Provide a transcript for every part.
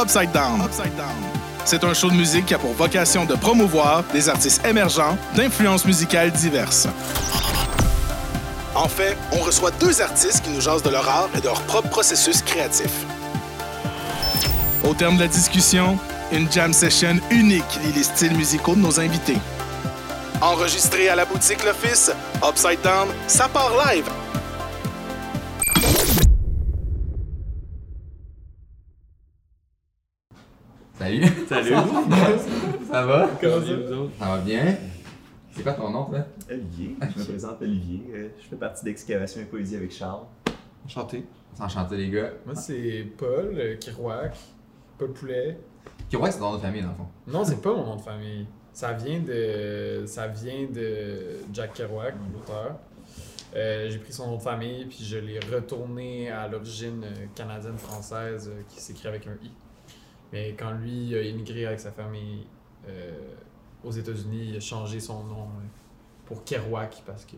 Upside Down. C'est un show de musique qui a pour vocation de promouvoir des artistes émergents d'influences musicales diverses. En fait, on reçoit deux artistes qui nous jasent de leur art et de leur propre processus créatif. Au terme de la discussion, une jam session unique lie les styles musicaux de nos invités. Enregistré à la boutique L'Office, Upside Down, ça part live Salut! Salut! ça va? Comment ça, vous autres? Ça va bien? C'est quoi ton nom, toi? Olivier, je me présente Olivier. Euh, Je fais partie d'Excavation et Poésie avec Charles. Enchanté. Enchanté, les gars. Moi, c'est Paul euh, Kirouac, Paul Poulet. Que c'est ton nom de famille, dans le fond? Non, c'est pas mon nom de famille. Ça vient de, ça vient de Jack Kerouac, l'auteur. Euh, j'ai pris son nom de famille, puis je l'ai retourné à l'origine euh, canadienne-française euh, qui s'écrit avec un I. Mais quand lui a émigré avec sa famille euh, aux États-Unis, il a changé son nom euh, pour Kerouac parce que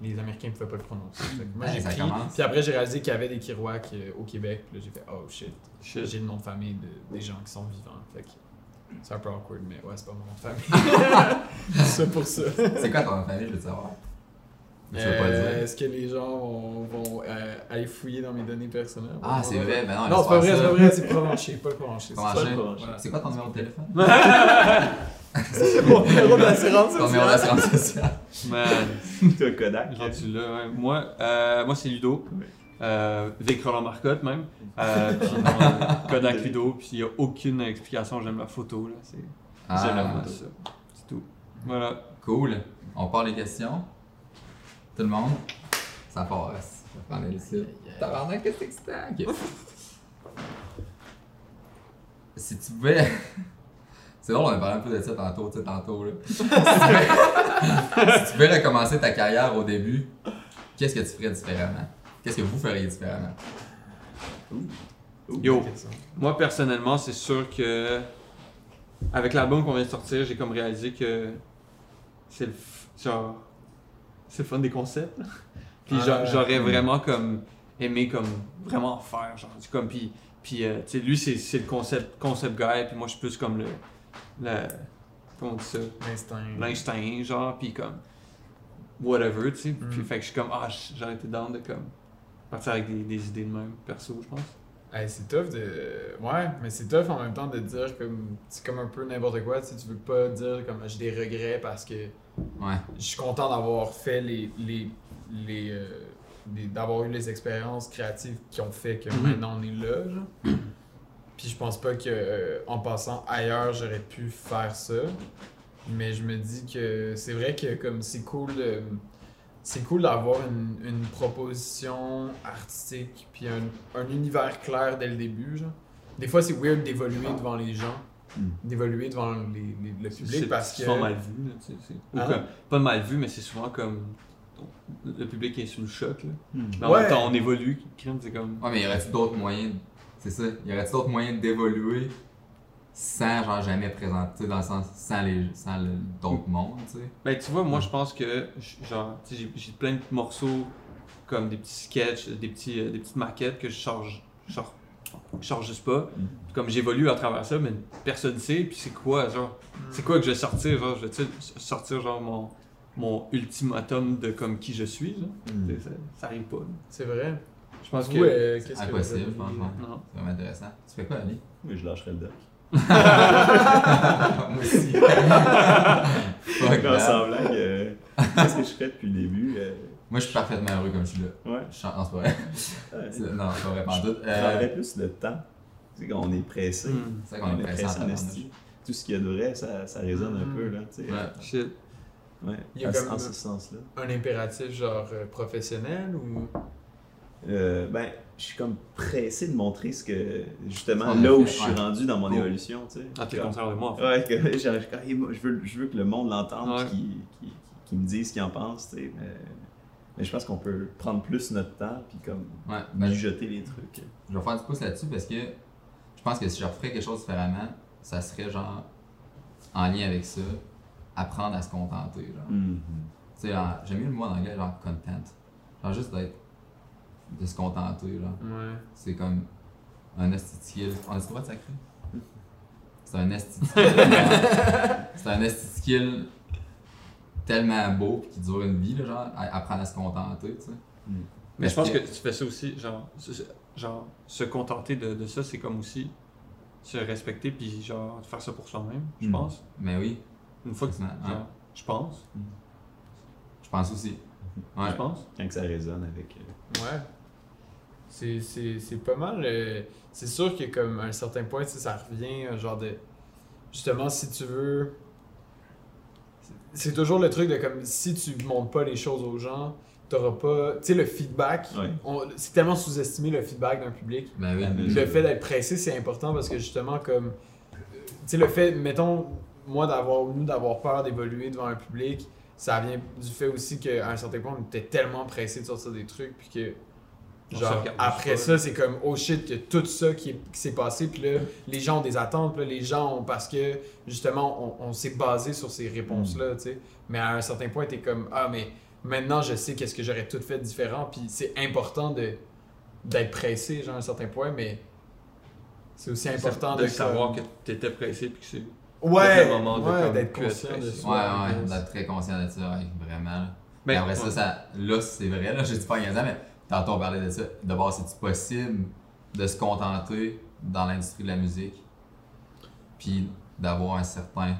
les Américains ne pouvaient pas le prononcer. Moi, Ouais, j'ai pris. commence. Puis après, j'ai réalisé qu'il y avait des Kerouac euh, au Québec. Puis là, j'ai fait oh shit. Shit. J'ai le nom de famille de- des gens qui sont vivants. Fait que c'est un peu awkward, mais ouais, c'est pas mon nom de famille. c'est pour ça. C'est quoi ton nom de famille, je veux savoir? Euh, dire? Est-ce que les gens vont, vont, euh, aller fouiller dans mes données personnelles? Ah, c'est vrai, ben non, Non, c'est pas vrai, c'est pas vrai, c'est Provencher, pas Provencher. Comment c'est quoi ton numéro de téléphone? Mon numéro d'assurance ton numéro sociale. d'assurance sociale. Man, Toi, Kodak. rendu là, ouais. Moi, euh, moi c'est Ludo. Oui. Euh, Vic Roland Marcotte, même. Euh, puis non, Kodak Ludo, puis il n'y a aucune explication, j'aime la photo, là. C'est... J'aime la photo. C'est tout. Voilà. cool. On part les questions. Tout le monde? Ça passe. Je vais prendre les ici. Tabarnak, qu'est-ce que c'est? Ok. Si tu pouvais. C'est drôle, on a parlé un peu de ça tantôt, tu sais, tantôt, là. si, tu pouvais... si tu pouvais recommencer ta carrière au début, qu'est-ce que tu ferais différemment? Qu'est-ce que vous feriez différemment? Yo, moi personnellement, c'est sûr que avec l'album qu'on vient de sortir, j'ai comme réalisé que c'est le f- genre c'est fun des concepts. Puis Ah, j'a- j'aurais vraiment comme aimé comme vraiment faire genre comme puis puis euh, tu sais lui c'est c'est le concept concept guy puis moi je suis plus comme le le comment on dit ça? L'instinct. l'instinct genre puis comme whatever tu sais Mm. puis fait que je suis comme ah j'aurais été down de comme partir avec des, des idées de même perso je pense Hey, c'est tough de. Ouais, mais c'est tough en même temps de dire comme. C'est comme un peu n'importe quoi. Tu sais, tu veux pas dire comme j'ai des regrets parce que Ouais. je suis content d'avoir fait les. les, les, euh, les- d'avoir eu les expériences créatives qui ont fait que Mhm. maintenant on est là. Genre. Puis je pense pas que euh, en passant ailleurs j'aurais pu faire ça. Mais je me dis que c'est vrai que comme c'est cool de- c'est cool d'avoir une, une proposition artistique puis un, un univers clair dès le début. Genre. Des fois c'est weird d'évoluer devant les gens, Mm. d'évoluer devant les- les- le public c'est parce que souvent mal vu là, tu sais, c'est- ou comme- pas mal vu mais c'est souvent comme le public est sous le choc là. Hmm. Mais en Ouais. même temps on évolue c'est comme Ouais, mais y aurait-il d'autres moyens? C'est ça. Y aurait-il d'autres moyens d'évoluer sans, genre, jamais présenter, dans le sens, sans, les, sans le- d'autres mondes, tu sais? ben tu vois moi je pense que genre tu sais, j'ai j'ai plein de morceaux comme des petits sketchs des petits euh, des petites maquettes que je charge charge, je charge juste pas Mm. Comme j'évolue à travers ça mais personne sait puis c'est quoi genre c'est quoi que je vais sortir genre je vais sortir genre mon mon ultimatum de comme qui je suis genre? Sais, ça, ça arrive pas là. c'est vrai. je pense que Vous, euh, qu'est-ce que vous Impossible, franchement. non C'est vraiment intéressant. Tu fais quoi, Ali? Oui, je lâcherai le doc. Moi aussi. Fuck, Non, sans blague, euh, qu'est-ce que je ferais depuis le début? euh, Moi, je suis parfaitement heureux comme je suis là. ouais. Je chante... Non, c'est pas vrai. ouais. C'est- Non, c'est pas vrai, pas en doute. Euh, prendrais plus le temps. Tu sais, quand on est pressé, Hmm. C'est vrai qu'on on est pressé en en esti. Tout ce qu'il y a de vrai, ça, ça résonne un Hmm. peu, là, tu sais. Ouais. Shit. Ouais, Il y a comme- en ce sens-là. Un impératif genre euh, professionnel ou? Euh, ben, je suis comme pressé de montrer ce que, justement, On a là où je suis ouais. rendu dans mon évolution, tu sais. Ah, t'es Comme- contraire de moi en fait. Ouais, que genre, je, veux, je veux que le monde l'entende, Ouais. qu'il me dise ce qu'il en pense, tu sais. Mais, mais je pense qu'on peut prendre plus notre temps, puis comme Ouais, ben, je, mijoter les trucs. je vais faire du pouce là-dessus parce que je pense que si je referais quelque chose différemment, ça serait genre en lien avec ça, apprendre à se contenter. Genre. Mhm. Tu sais, j'aime mieux le mot en anglais, genre content. Genre juste d'être. De se contenter, genre. Ouais. C'est comme. un skill. On a le droit de sacrer? C'est un skill. c'est un skill tellement beau pis qui dure une vie, là, genre, à- apprendre à se contenter, tu sais. Mais je pense Est-ce que tu fais ça aussi, genre, se- genre se contenter de, de ça, c'est comme aussi se respecter puis genre faire ça pour soi-même, je Mm. pense. Mais oui, Une fois que tu. Je pense. je pense aussi. Ouais. Je pense. Quand que ça résonne avec. euh, Ouais. C'est, c'est, c'est pas mal. euh, c'est sûr que comme à un certain point, ça revient un genre de. Justement, si tu veux. c'est- toujours le truc de comme si tu montres pas les choses aux gens, t'auras pas. Tu sais, le feedback. Ouais. c'est tellement sous-estimé le feedback d'un public. Ben oui. Le fait d'être pressé, c'est important parce que justement, comme. euh, Tu sais, le fait, mettons, moi, d'avoir, nous, d'avoir peur d'évoluer devant un public, ça vient du fait aussi qu'à un certain point, on était tellement pressé de sortir des trucs, puis que. Genre, après ça, c'est comme, oh shit, que tout ça qui, est- qui s'est passé, puis là, les gens ont des attentes, là, les gens ont. Parce que, justement, on, on s'est basé sur ces réponses-là, tu sais. Mais à un certain point, t'es comme, ah, mais maintenant, je sais qu'est-ce que j'aurais tout fait différent, puis c'est important de d'être pressé, genre, à un certain point, mais c'est aussi important de de, savoir comme- que t'étais pressé puis que c'est. Ouais, le moment de ouais, d'être conscient de ça. Ouais, d'être très conscient de ça, ouais, vraiment. Mais après ça, ouais. ça, là, c'est vrai, là, je dis pas mais tantôt on parlait de ça. De voir, c'est-tu possible de se contenter dans l'industrie de la musique, puis d'avoir un certain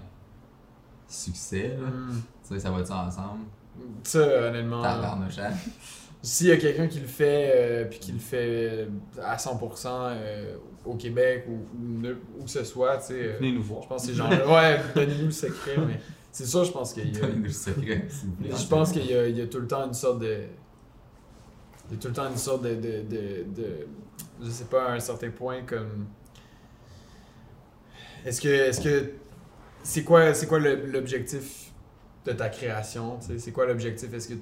succès, là? Hmm. Tu sais, ça va-tu ensemble? Ça, honnêtement, hein? s'il y a quelqu'un qui le fait, euh, puis qui le fait euh, à 100% euh, au Québec ou où que ce soit, tu sais, euh, Venez nous voir. je pense que ces gens-là, ouais, donnez-nous le secret, mais c'est sûr, je pense qu'il y a... Donnez-nous le secret, s'il vous plaît. Je pense qu'il y a tout le temps une sorte de. Il y a tout le temps une sorte de. de, de, de- je sais pas, à un certain point, comme. Est-ce que. Est-ce que. C'est quoi, c'est quoi l'objectif de ta création? C'est quoi l'objectif? Est-ce que.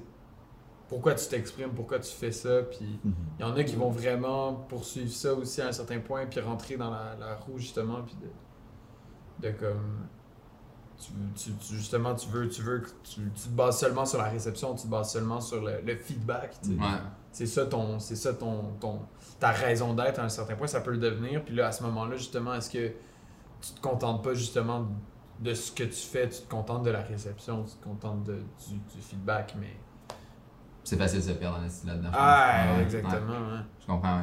Pourquoi tu t'exprimes? Pourquoi tu fais ça? Puis. Mhm. Il y en a qui vont vraiment poursuivre ça aussi à un certain point, puis rentrer dans la, la roue, justement, puis de, de comme. Tu, justement, tu veux, tu veux que tu, tu te bases seulement sur la réception, tu te bases seulement sur le, le feedback. Ouais. C'est ça, ton, c'est ça ton, ton, ta raison d'être à un certain point, ça peut le devenir. Puis là, à ce moment-là, justement, est-ce que tu te contentes pas justement de ce que tu fais, tu te contentes de la réception, tu te contentes de, du, du feedback, mais. C'est facile de se perdre là-dedans. Ah, Ouais, ouais, exactement, ouais. Je comprends.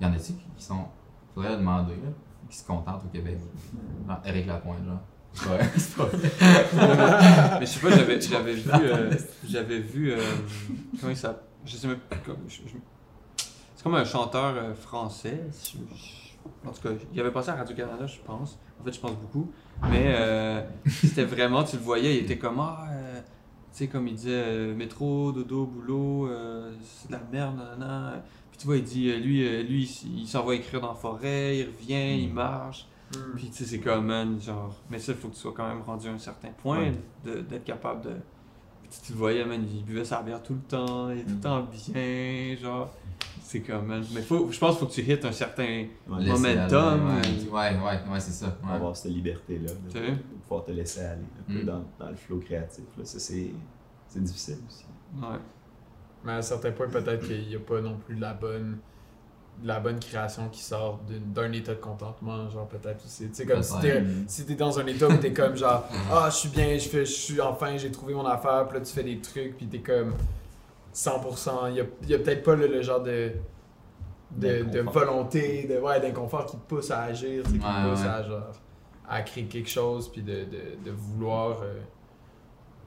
Il y en a-tu qui qui sont. Faudrait le demander, là. Qui se contentent au Québec. Genre, Eric Lapointe, genre? Vrai. C'est pas vrai. Mais je sais pas, j'avais, j'avais vu, euh, j'avais vu, euh, comment il s'appelle, je sais même plus, comme- je- je- c'est comme un chanteur euh, français, je- en tout cas, il avait passé à Radio-Canada, je pense, en fait, je pense beaucoup, mais euh, c'était vraiment, tu le voyais, il était comme, ah, euh, tu sais, comme il disait, euh, métro, dodo, boulot, euh, c'est de la merde, nanana. Puis tu vois, il dit, euh, lui, euh, lui, il, il s'en va écrire dans la forêt, il revient, il marche, Hmm. puis tu sais, c'est comme, man, genre, mais ça, il faut que tu sois quand même rendu à un certain point Ouais. de- d'être capable de. Puis tu, le voyais, man, il buvait sa bière tout le temps, il est tout le temps bien, genre. C'est comme, man. Mais faut, je pense qu'il faut que tu hits un certain. Ouais, Laisser- Momentum. Momentum, Ouais, ouais, ouais, ouais, c'est ça. Ouais. avoir cette liberté-là, de pouvoir te laisser aller un peu Mm. dans, dans le flow créatif. Là. Ça, c'est, c'est difficile aussi. Ouais. Mais à un certain point, peut-être qu'il n'y a pas non plus de la bonne, de la bonne création qui sort d'un état de contentement, genre peut-être aussi. Tu sais, comme si t'es, si dans un état où t'es comme genre, ah, je suis bien, je fais, je suis enfin, j'ai trouvé mon affaire, puis là tu fais des trucs, puis t'es comme 100%. Il y a, y a peut-être pas le, le genre de, de, de volonté, de, ouais, d'inconfort qui te pousse à agir, qui Ouais, te pousse ouais. à genre, à créer quelque chose, puis de, de, de vouloir. euh,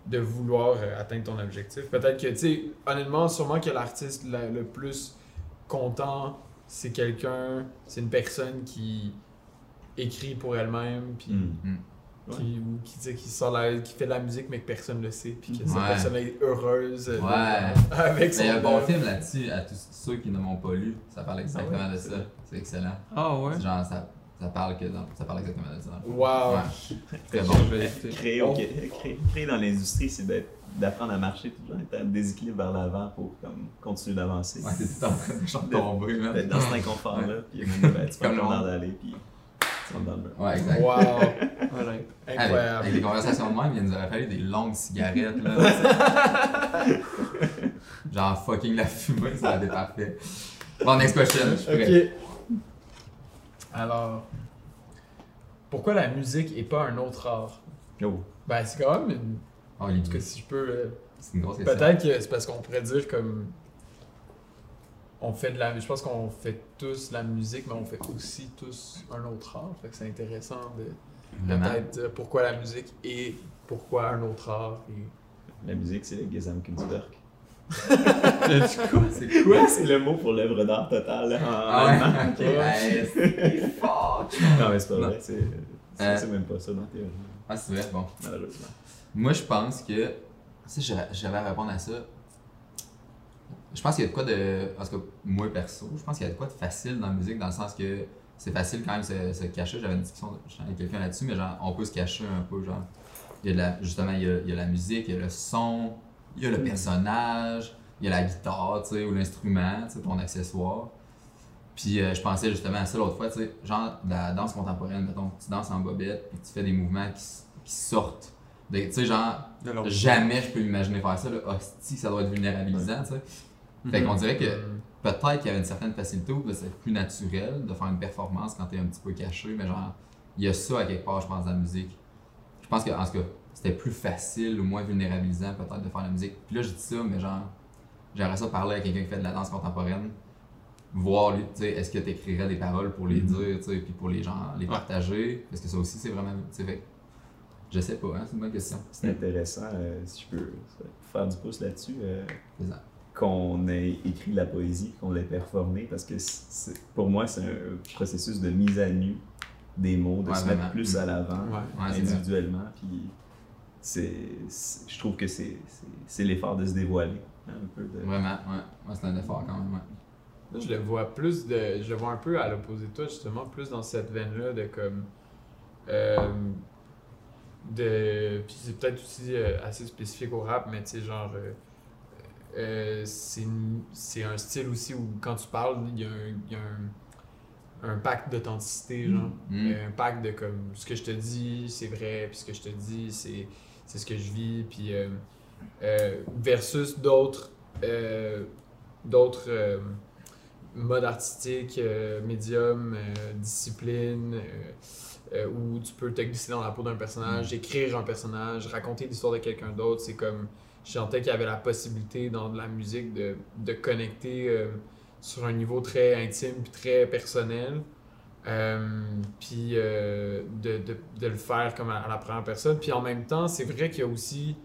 de vouloir euh, atteindre ton objectif. Peut-être que, tu sais, honnêtement, sûrement que l'artiste la- le plus content, c'est quelqu'un, c'est une personne qui écrit pour elle-même, puis Mm. qui, ou qui, tu sais, qui, sort la- qui fait de la musique, mais que personne le sait, puis que cette Ouais. personne est heureuse euh, Ouais. avec son il y a un bon film là-dessus, à tous ceux qui ne m'ont pas lu, ça parle exactement Ah ouais, de ça. C'est excellent. Ah ouais? C'est Genre, ça, ça, parle que dans- ça parle exactement de ça. Wow. Ouais. Très bon. Je vais l'écouter. Créer, au- créer, créer dans l'industrie, c'est d'être- d'apprendre à marcher tout le temps, être en déséquilibre vers l'avant pour comme, continuer d'avancer. Ouais, t'es tout en train de tomber, man. D'être dans cet inconfort-là, puis ben, tu peux monde. d'aller, puis tu rentres dans le mur. Ouais, exact. Wow. Voilà. Avec, Incroyable. avec des conversations de même, il nous aurait fallu des longues cigarettes, là. Genre fucking la fumée, ça aurait été parfait. Bon, next question, je suis prêt. Alors, pourquoi la musique et pas un autre art? Oh. Ben, c'est quand même une. Oh, En tout cas, si je peux. euh, c'est une grosse question. Peut-être que c'est parce qu'on pourrait dire comme. On fait de la. Je pense qu'on fait tous la musique, mais on fait aussi tous un autre art. Fait que c'est intéressant de peut-être dire pourquoi la musique et pourquoi un autre art. et- La musique, c'est le Gesamtkunstwerk. Du coup, C'est quoi? c'est le mot pour l'œuvre d'art totale en Ah allemand. ouais, ok. Ouais, c'est fort. Non, mais c'est pas Non. vrai, c'est c'est- Euh. c'est même pas ça dans théorie, Ah, c'est vrai, bon. malheureusement. Moi, je pense que. Si j'avais j'avais à répondre à ça, je pense qu'il y a de quoi de. Parce que moi, perso, je pense qu'il y a de quoi de facile dans la musique, dans le sens que c'est facile quand même de se, se cacher. J'avais une discussion avec quelqu'un là-dessus, mais genre, on peut se cacher un peu. Genre, il y a de la, justement, il y a, il y a la musique, il y a le son, il y a le personnage, il y a la guitare, tu sais, ou l'instrument, tu sais, ton accessoire. Puis euh, je pensais justement à ça l'autre fois, tu sais, genre la danse contemporaine, mettons, tu danses en bobette, puis tu fais des mouvements qui, sortent. de- Tu sais, genre, jamais je peux imaginer faire ça, là. Hostie, ça doit être vulnérabilisant, tu sais. Fait qu'on dirait que Mm. peut-être qu'il y avait une certaine facilité ou que c'est plus naturel de faire une performance quand t'es un petit peu caché, mais genre, il y a ça à quelque part, je pense, dans la musique. Je pense que, en tout cas, c'était plus facile ou moins vulnérabilisant peut-être de faire la musique. Puis là, je dis ça, mais genre, j'aimerais ça parler à quelqu'un qui fait de la danse contemporaine, voir, lui, tu sais, est-ce que t'écrirais des paroles pour les Mhm. dire, tu sais, puis pour les gens, les partager, parce que ça aussi, c'est vraiment, tu sais, je sais pas, hein, c'est une bonne question. C'est intéressant, euh, si je peux faire du pouce là-dessus, euh, qu'on ait écrit de la poésie, qu'on l'ait performée, parce que pour moi, c'est un processus de mise à nu des mots, de Ouais, se vraiment. mettre plus à l'avant Ouais. Ouais, c'est individuellement. Puis c'est, je trouve que c'est, c'est, c'est l'effort de se dévoiler. hein, un peu de... Vraiment, ouais. Ouais, c'est un effort quand même, ouais. Moi, je le vois plus de. Je le vois un peu à l'opposé de toi, justement, plus dans cette veine-là de comme. euh, de. Puis c'est peut-être aussi euh, assez spécifique au rap, mais tu sais, genre. euh, euh, c'est un style aussi où quand tu parles, il y a un, il y a un, un pacte d'authenticité, genre. Mm. Euh, Un pacte de comme ce que je te dis, c'est vrai, puis ce que je te dis, c'est c'est ce que je vis, puis euh, euh, versus d'autres euh, d'autres modes artistiques, médiums, disciplines, où tu peux te glisser dans la peau d'un personnage, écrire un personnage, raconter l'histoire de quelqu'un d'autre. C'est comme, je sentais qu'il y avait la possibilité dans de la musique de, de connecter sur un niveau très intime puis très personnel. Euh, puis euh, de, de, de le faire comme à, à la première personne. Puis en même temps, c'est vrai qu'il y a aussi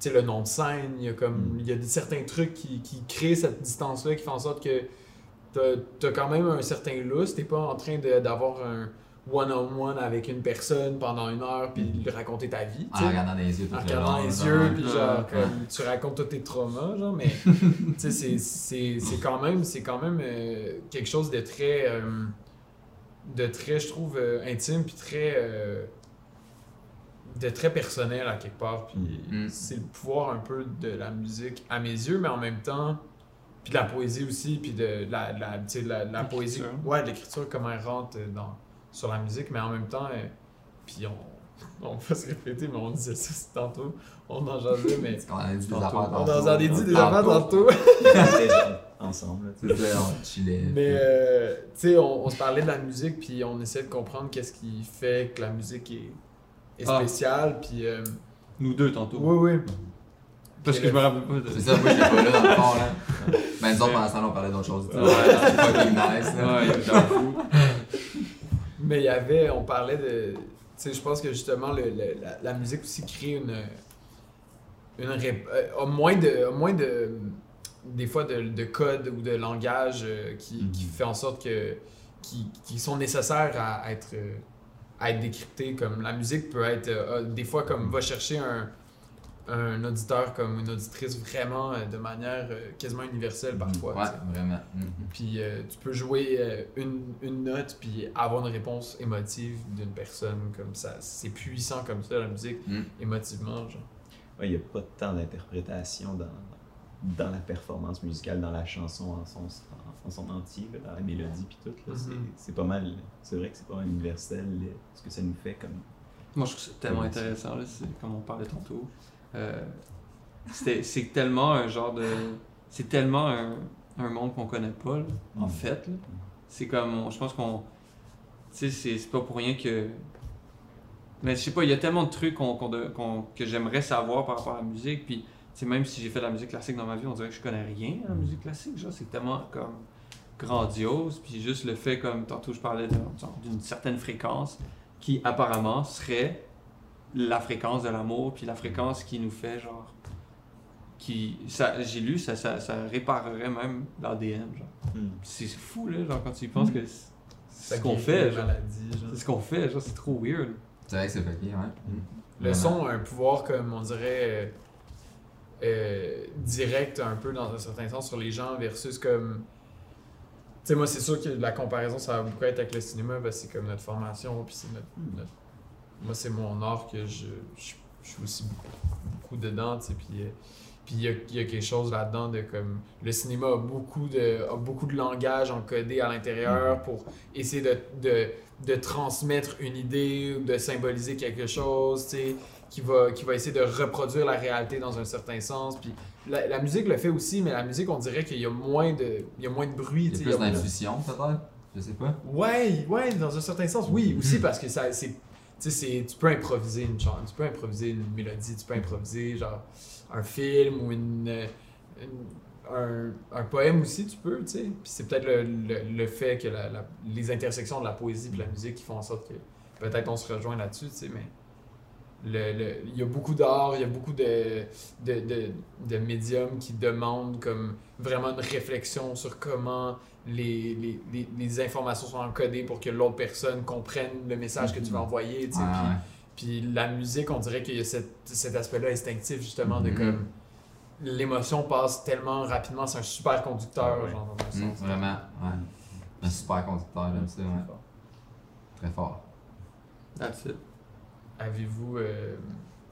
tu sais, le nom de scène, il y a comme il y a des, certains trucs qui, qui créent cette distance-là, qui font en sorte que t'as as quand même un certain lousse. T'es pas en train de- d'avoir un one-on-one avec une personne pendant une heure puis lui raconter ta vie. En regardant les yeux tout En regardant les yeux, puis Ouais. genre, comme, tu racontes tous tes traumas, genre, mais tu sais, c'est- c'est c'est quand même, c'est quand même euh, quelque chose de très, euh, de très, je trouve, euh, intime, puis très, euh, de très personnel à quelque part. Puis Mm. c'est le pouvoir un peu de la musique à mes yeux, mais en même temps, puis de la poésie aussi, puis de la, de la, tu sais, de la, de la poésie, ouais, de l'écriture, comment elle rentre euh, dans, sur la musique, mais en même temps, euh, puis on, on va se répéter, mais on disait ça tantôt, on en jasait, mais Parce qu'on a dit des Tantôt. on en a dit des affaires tantôt. Ensemble. tu sais. C'est ça, on chillait. Mais, euh, tu sais, on, on se parlait de la musique, puis on essaie de comprendre qu'est-ce qui fait que la musique est, est Ah. spéciale, puis... euh, Nous deux tantôt. oui, oui. Parce que je me rappelle pas de C'est ça, moi j'étais pas là dans le fond, là. Ben, nous autres, pendant ce temps-là, on parlait d'autre chose. tu sais. Ouais. C'est fucking nice, là. Ouais, il était en fou. Mais il y avait, on parlait de. Tu sais, je pense que justement, le, le- la, la musique aussi crée une. une rép- euh, moins de. a moins de. Des fois de, de code ou de langage euh, qui, qui Mhm. fait en sorte que. qui, qui sont nécessaires à être. euh, à être décryptés. Comme la musique peut être. euh, des fois, comme va chercher un. un auditeur comme une auditrice vraiment euh, de manière quasiment universelle parfois. Ouais, vraiment. Mhm. Puis euh, tu peux jouer euh, une, une note puis avoir une réponse émotive d'une personne comme ça. C'est puissant comme ça la musique, Mm. émotivement. Genre. Ouais, il n'y a pas tant d'interprétation dans, dans la performance musicale, dans la chanson en son, en, en son entier, dans la mélodie puis tout. c'est- Mhm. C'est pas mal, c'est vrai que c'est pas mal universel ce que ça nous fait comme. Moi, je trouve ça tellement intéressant, là, comme on parlait tantôt. Euh, c'est tellement un genre de. C'est tellement un, un monde qu'on connaît pas, là, en Mm. fait. là. C'est comme. on- je pense qu'on. sais, c'est pas pour rien que. Mais je sais pas, il y a tellement de trucs de- qu'on- que j'aimerais savoir par rapport à la musique. Puis, même si j'ai fait de la musique classique dans ma vie, on dirait que je connais rien à la musique classique. Genre, c'est tellement comme grandiose. Puis, juste le fait, comme tantôt, je parlais de- genre, d'une certaine fréquence qui apparemment serait la fréquence de l'amour. Puis, la fréquence qui nous fait, genre. Qui, ça, j'ai lu, ça, ça, ça réparerait même l'ADN. Genre. Hmm. C'est fou, là, genre, quand tu y penses que c'est ce qu'on fait. C'est ce qu'on fait, genre, c'est trop weird. C'est vrai que c'est fucké, ouais. Le Vraiment. son a un pouvoir, comme on dirait, euh, euh, direct un peu dans un certain sens sur les gens versus comme. Tu sais, moi, c'est sûr que la comparaison, ça va beaucoup être avec le cinéma, parce que c'est comme notre formation, puis c'est notre, notre- Moi, c'est mon art que je, je, je suis aussi beaucoup, beaucoup dedans, tu sais, puis. euh, puis il y y a quelque chose là-dedans de comme. Le cinéma a beaucoup de, a beaucoup de langage encodé à l'intérieur pour essayer de, de, de transmettre une idée ou de symboliser quelque chose, tu sais, qui va, qui va essayer de reproduire la réalité dans un certain sens. Puis la, la musique le fait aussi, mais la musique, on dirait qu'il y a moins de, il y a moins de bruit. Il y a plus d'intuition, peut-être? Je sais pas. Ouais, ouais, dans un certain sens, oui, aussi Mhm. parce que ça, c'est, tu sais, c'est- tu peux improviser une chanson, tu peux improviser une mélodie, tu peux improviser genre un film ou une, euh, une- un, un poème aussi, tu peux, tu sais. Puis c'est peut-être le, le, le fait que la, la- les intersections de la poésie et de la musique qui font en sorte que peut-être on se rejoint là-dessus, tu sais, mais le, le- il y a beaucoup d'art, il y a beaucoup de, de, de, de médiums qui demandent comme vraiment une réflexion sur comment les, les, les, les informations sont encodées pour que l'autre personne comprenne le message que tu veux envoyer. Puis- ouais. Puis la musique, on dirait qu'il y a cette- cet aspect-là instinctif, justement, de Mhm. comme l'émotion passe tellement rapidement, c'est un super conducteur, Ah ouais. genre, dans Mm, sens. vraiment, ouais. Un super conducteur, j'aime ça, ouais. Très fort. That's it. Avez-vous. euh,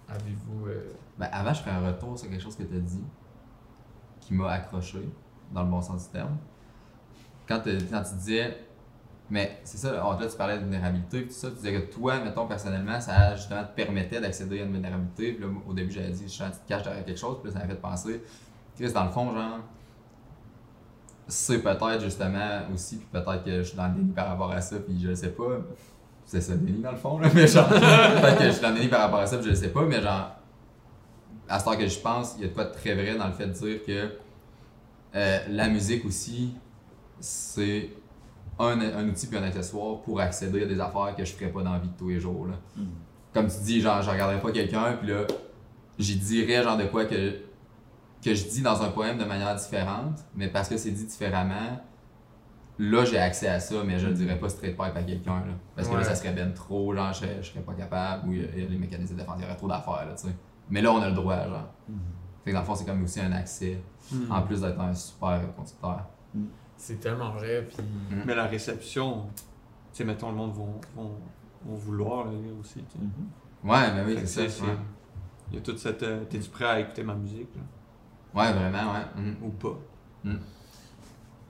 Avez-vous. euh, Ben, avant, je ferai un retour sur quelque chose que tu as dit qui m'a accroché, dans le bon sens du terme. Quand, quand tu disais, mais c'est ça, là, tu parlais de vulnérabilité, tout ça, tu disais que toi, mettons, personnellement, ça justement te permettait d'accéder à une vulnérabilité. Au début, j'avais dit, je tu te derrière quelque chose, puis ça m'a fait penser, Chris, dans le fond, genre, c'est peut-être justement aussi, puis peut-être que je suis dans le déni par rapport à ça, puis je le sais pas. C'est ça, déni dans le fond, là, mais genre, peut-être que je suis dans déni par rapport à ça, puis je le sais pas, mais genre, à ce temps que je pense, il y a de quoi de très vrai dans le fait de dire que euh, la musique aussi, c'est un, un outil puis un accessoire pour accéder à des affaires que je ferais pas dans la vie de tous les jours. Là. Hmm. Comme tu dis, genre, je regarderais pas quelqu'un, puis là, j'y dirais genre de quoi que, que je dis dans un poème de manière différente, mais parce que c'est dit différemment, là, j'ai accès à ça, mais je le dirais pas straight pipe à quelqu'un. là. Parce que là, ça serait ben trop, genre, je serais, je serais pas capable, ou il y a- les mécanismes de défense, il y aurait trop d'affaires, là, tu sais. Mais là, on a le droit, genre. Fait que dans le fond, c'est comme aussi un accès, Hmm. en plus d'être un super conducteur. C'est tellement vrai, puis. Mm. Mais la réception, tu sais, mettons, le monde vont, vont, vont vouloir le lire aussi. tu sais. Ouais, mais oui, Fait que c'est c'est- ça. Ouais. Il y a toute cette. euh, T'es-tu prêt à écouter ma musique, là? ouais, vraiment, ouais. Ou pas?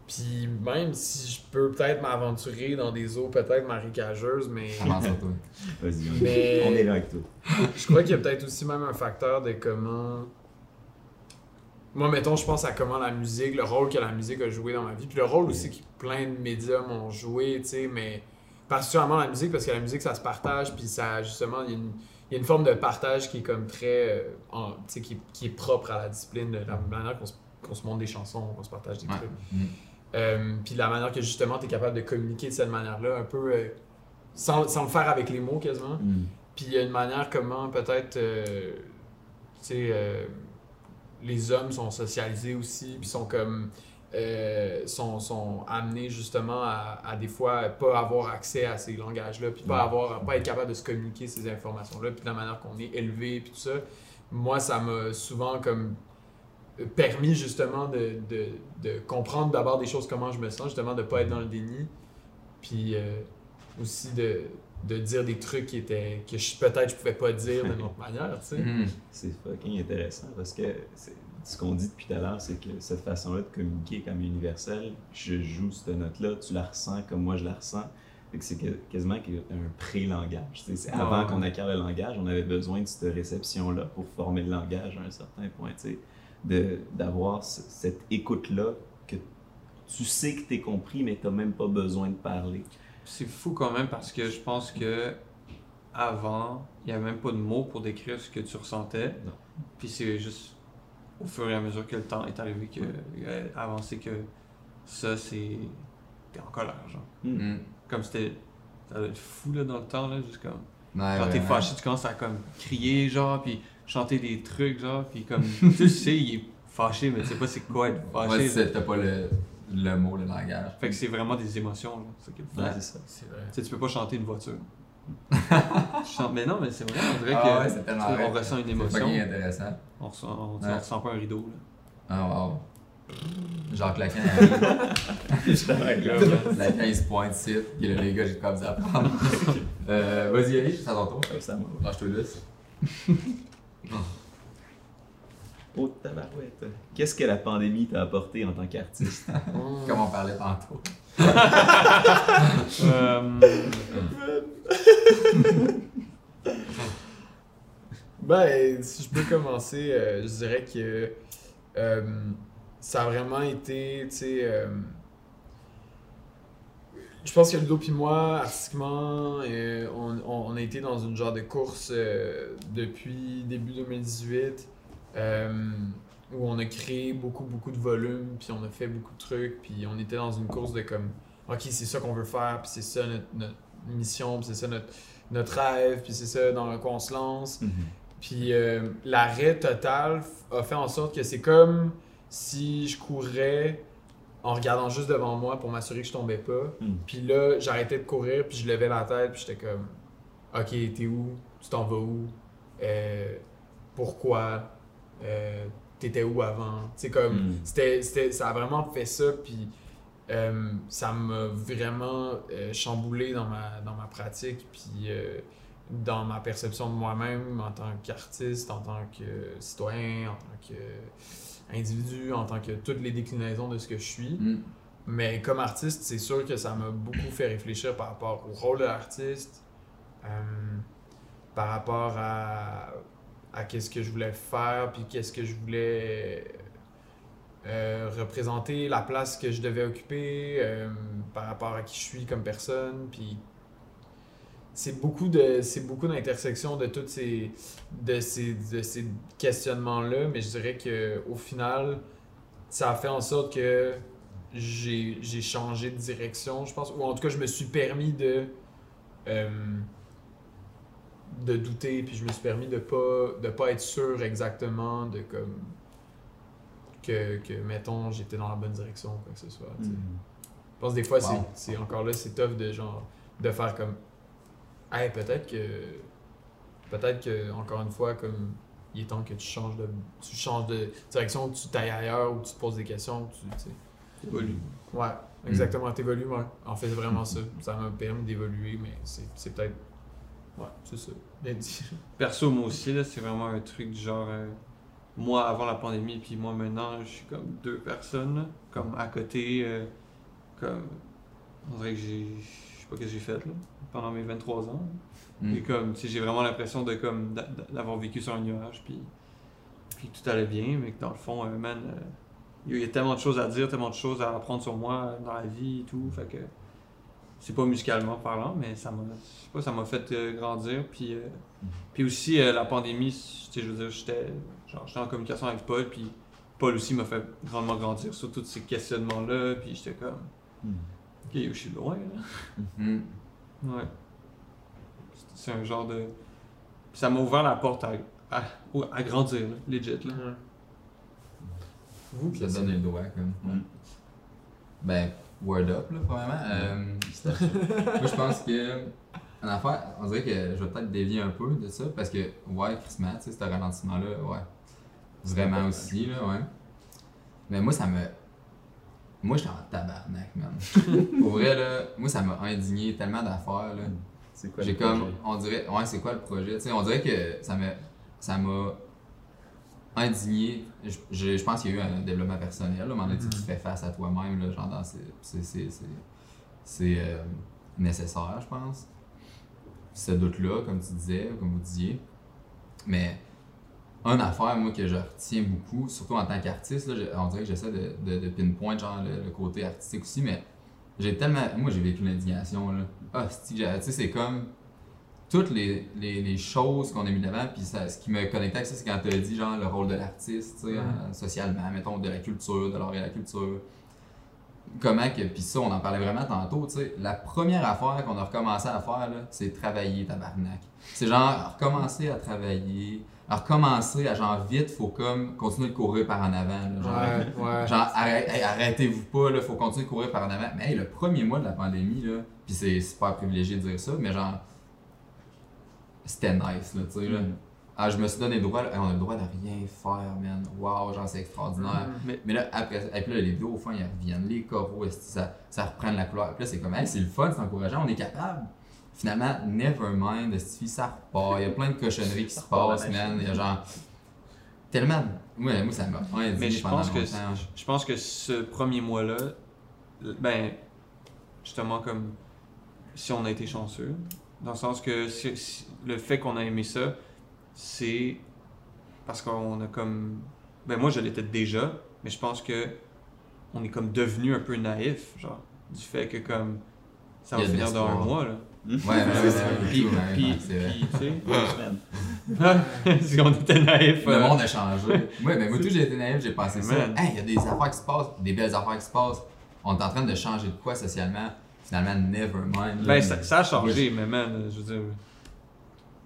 Puis même si je peux peut-être m'aventurer dans des eaux peut-être marécageuses, mais. Toi? Vas-y, on, Mais- on est là avec toi. Je crois qu'il y a peut-être aussi même un facteur de comment. Moi, mettons, je pense à comment la musique, le rôle que la musique a joué dans ma vie, puis le rôle aussi que plein de médiums ont joué, tu sais, mais particulièrement la musique, parce que la musique, ça se partage, puis ça, justement, il y a une, il y a une forme de partage qui est comme très. euh, en- tu sais, qui, est- qui est propre à la discipline, de la manière qu'on se, qu'on se montre des chansons, qu'on se partage des Ouais. trucs. Mhm. Euh, puis la manière que justement tu es capable de communiquer de cette manière-là, un peu euh, sans, sans le faire avec les mots quasiment. Hmm. Puis il y a une manière comment peut-être, euh, tu sais, les hommes sont socialisés aussi, puis sont comme, sont, sont amenés justement à, à des fois pas avoir accès à ces langages-là, puis pas avoir, pas être capable de se communiquer ces informations-là, puis de la manière qu'on est élevé, puis tout ça. Moi, ça m'a souvent comme permis justement de, de, de comprendre d'abord des choses comment je me sens, justement de pas être dans le déni, puis euh, aussi de, de dire des trucs qui étaient que je, peut-être je pouvais pas dire d'une autre manière, tu sais. Mhm. C'est fucking intéressant parce que c'est- ce qu'on dit depuis tout à l'heure, c'est que cette façon-là de communiquer comme universelle, je joue cette note-là, tu la ressens comme moi je la ressens. Fait que c'est que- quasiment un pré-langage. C'est avant qu'on acquiert le langage, on avait besoin de cette réception-là pour former le langage à un certain point. De- D'avoir ce- cette écoute-là que tu sais que tu es compris, mais tu n'as même pas besoin de parler. c'est fou quand même parce que je pense que avant, il n'y avait même pas de mots pour décrire ce que tu ressentais. Non. Puis c'est juste au fur et à mesure que le temps est arrivé que euh, avancé que ça c'est t'es en colère genre. Hmm. Mm. Comme c'était ça doit être fou là dans le temps là juste comme Ouais, quand t'es fâché tu commences à comme crier genre puis chanter des trucs genre puis comme tu sais il est fâché mais tu sais pas c'est quoi être fâché. Ouais, là. c'est- t'as pas le, le mot, le langage. Fait que c'est vraiment des émotions genre. C'est ça qui est le fun. Ouais, c'est ça. C'est vrai. Tu sais, tu peux pas chanter une voiture. Tu chantes- mais non, mais c'est vrai, on dirait Ah que ouais, c'est tellement tu sais, on vrai. ressent une C'est émotion. fucking intéressant. On ressent, on, Ouais. on ressent pas un rideau. Là. Ah, wow. Jacques Lacan arrive. Lacan, il se pointe ici. Il a les gars, j'ai pas besoin d'apprendre. euh, Vas-y, allez, c'est à ton tour. Ça va. Lâche-toi là. Oh, tabarouette. Qu'est-ce que la pandémie t'a apporté en tant qu'artiste? Comme on parlait tantôt. Euh, Ben, si je peux commencer, euh, je dirais que euh, ça a vraiment été, tu sais, euh, je pense que Ludo puis moi, artistiquement, euh, on, on- on a été dans une genre de course euh, depuis début 2018 euh, où on a créé beaucoup, beaucoup de volumes, puis on a fait beaucoup de trucs, puis on était dans une course de comme, ok, c'est ça qu'on veut faire, puis c'est ça notre, notre mission, puis c'est ça notre, notre rêve, puis c'est ça dans quoi on se lance. Puis euh, l'arrêt total a fait en sorte que c'est comme si je courais en regardant juste devant moi pour m'assurer que je tombais pas. Mm. Puis là, j'arrêtais de courir, puis je levais la tête, puis j'étais comme OK, t'es où? Tu t'en vas où? Euh, Pourquoi? Euh, T'étais où avant? C'est comme Mm. c'était, c'était- ça a vraiment fait ça, puis euh, ça m'a vraiment chamboulé dans ma, dans ma pratique, puis dans ma perception de moi-même en tant qu'artiste, en tant que citoyen, en tant qu'individu, en tant que toutes les déclinaisons de ce que je suis. Mm. Mais comme artiste, c'est sûr que ça m'a beaucoup fait réfléchir par rapport au rôle de l'artiste, euh, par rapport à, à qu'est-ce que je voulais faire, puis qu'est-ce que je voulais euh, représenter, la place que je devais occuper, euh, par rapport à qui je suis comme personne, puis c'est beaucoup de c'est beaucoup d'intersections de toutes ces de ces de ces questionnements là mais je dirais que au final ça a fait en sorte que j'ai j'ai changé de direction je pense ou en tout cas je me suis permis de euh, de douter puis je me suis permis de pas de pas être sûr exactement de comme que, que mettons j'étais dans la bonne direction ou quoi que ce soit tu sais. Mm. Je pense que des fois, c'est- c'est encore là, c'est tough de genre de faire comme Hey, peut-être que peut-être que encore une fois, comme il est temps que tu changes de tu changes de direction, que tu t'ailles ailleurs ou tu te poses des questions, que tu tu sais. évolue. Ouais, exactement, t'évolues, ouais. En fait, vraiment ça. Ça m'a permis d'évoluer, mais c'est c'est peut-être. Ouais, c'est ça. Bien dit. Perso, moi aussi, là, c'est vraiment un truc du genre. euh, moi avant la pandémie, puis moi maintenant, je suis comme deux personnes, là, comme à côté. euh, comme. On dirait que j'ai. Je sais pas ce que j'ai fait, là, pendant mes 23 ans. Mm. Et comme, j'ai vraiment l'impression de comme d'a- d'a- d'avoir vécu sur un nuage, puis, puis tout allait bien, mais que dans le fond, euh, man, euh, il y a tellement de choses à dire, tellement de choses à apprendre sur moi euh, dans la vie et tout, fait que c'est pas musicalement parlant, mais ça m'a, pas, ça m'a fait euh, grandir, puis, euh, puis aussi la pandémie, tu sais, je veux dire, j'étais, genre, j'étais en communication avec Paul, puis Paul aussi m'a fait grandement grandir sur tous ces questionnements-là, puis j'étais comme, Mm. ok, je suis loin, là. Ouais. C'est- un genre de. Ça m'a ouvert la porte à, à, grandir, là, legit. Là. Vous, Ça te donne le doigt, comme. ouais. Mm. Ben, word up, là, probablement. Euh, moi, je pense que. En affaire, on dirait que je vais peut-être dévier un peu de ça, parce que, ouais, Christmas, tu sais, ce ralentissement-là, ouais. Vraiment aussi, là, ouais. Mais moi, ça me. Moi, j'étais en tabarnak, man. Pour vrai, là, moi, ça m'a indigné tellement d'affaires, là. C'est quoi J'ai le comme, projet? on dirait, ouais, c'est quoi le projet? Tu sais, on dirait que ça m'a, ça m'a indigné. Je, je, je pense qu'il y a eu un développement personnel. Là, à un moment donné, tu fais face à toi-même, là, genre, dans ces- c'est, c'est, c'est, c'est euh, nécessaire, je pense. Ce doute-là, comme tu disais, comme vous disiez. Mais, une affaire, moi, que je retiens beaucoup, surtout en tant qu'artiste, on dirait que j'essaie de, de, de pinpoint, genre, le, le côté artistique aussi, mais j'ai tellement. Moi, j'ai vécu l'indignation, là. Ah, tu sais, c'est comme. Toutes les, les, les choses qu'on a mis devant, puis ça, ce qui me connectait avec ça, c'est quand tu as dit, genre, le rôle de l'artiste, tu sais, euh, socialement, mettons, de la culture, de l'art et la culture. Comment que. Puis ça, on en parlait vraiment tantôt, tu sais. La première affaire qu'on a recommencé à faire, là, c'est travailler, tabarnak. C'est genre, recommencer à travailler, à recommencer à genre vite, faut comme continuer de courir par en avant, là, genre. Ouais, ouais. Genre, arrête- hey, arrêtez-vous pas, là, faut continuer de courir par en avant. Mais hey, le premier mois de la pandémie, là, pis c'est super privilégié de dire ça, mais genre, c'était nice, là, tu sais, là. Mm. Ah, je me suis donné le droit, là, hey, on a le droit de rien faire, man. Wow, genre, c'est extraordinaire. Mais- Mais là, après, et puis là, les vidéos, au fond, ils reviennent, les coraux, ça, ça reprend de la couleur? Puis là, c'est comme, hey, c'est le fun, c'est encourageant, on est capable. Finalement, never mind, esti, ça repart. Il y a plein de cochonneries qui se passent, man. Il y a genre, tellement. Moi, moi ça m'a vraiment Mais je pense que longtemps. je pense que ce premier mois-là, ben justement comme si on a été chanceux, dans le sens que si- si- le fait qu'on a aimé ça, c'est parce qu'on a comme ben moi je l'étais déjà, mais je pense que on est comme devenu un peu naïf, genre du fait que comme ça va finir dans un mois là. Ouais, ouais, ouais, ouais, Puis, ouais, puis, tu sais, Deux semaines. si on était naïf. Le euh, monde a changé. Ouais, mais moi, tout, j'ai été naïf, j'ai pensé ça. Hey, il y a des affaires qui se passent, des belles affaires qui se passent. On est en train de changer de quoi socialement? Finalement, never mind. Ben, ça, ça a changé, mais man, je veux dire,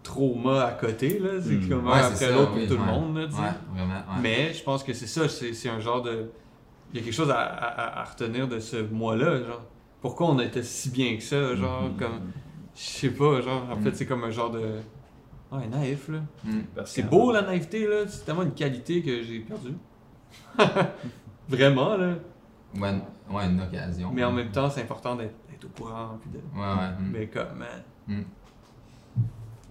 trauma à côté, là, c'est Mm. comme Ouais, après l'autre pour tout le monde, là, tu sais. Ouais, vraiment. Mais je pense que c'est ça, c'est c'est un genre de. Il y a quelque chose à, à- à retenir de ce mois-là, genre. Pourquoi on était si bien que ça, genre, Mhm. comme. Je sais pas, genre, en Mm. fait, c'est comme un genre de. Ouais, naïf, là. Mm. Parce C'est beau, la naïveté, là. C'est tellement une qualité que j'ai perdue. Vraiment, là. Ouais, une- ouais, une occasion. Mais en même temps, c'est important d'être au courant, puis de. Ouais, ouais. mm. Mais comme, man.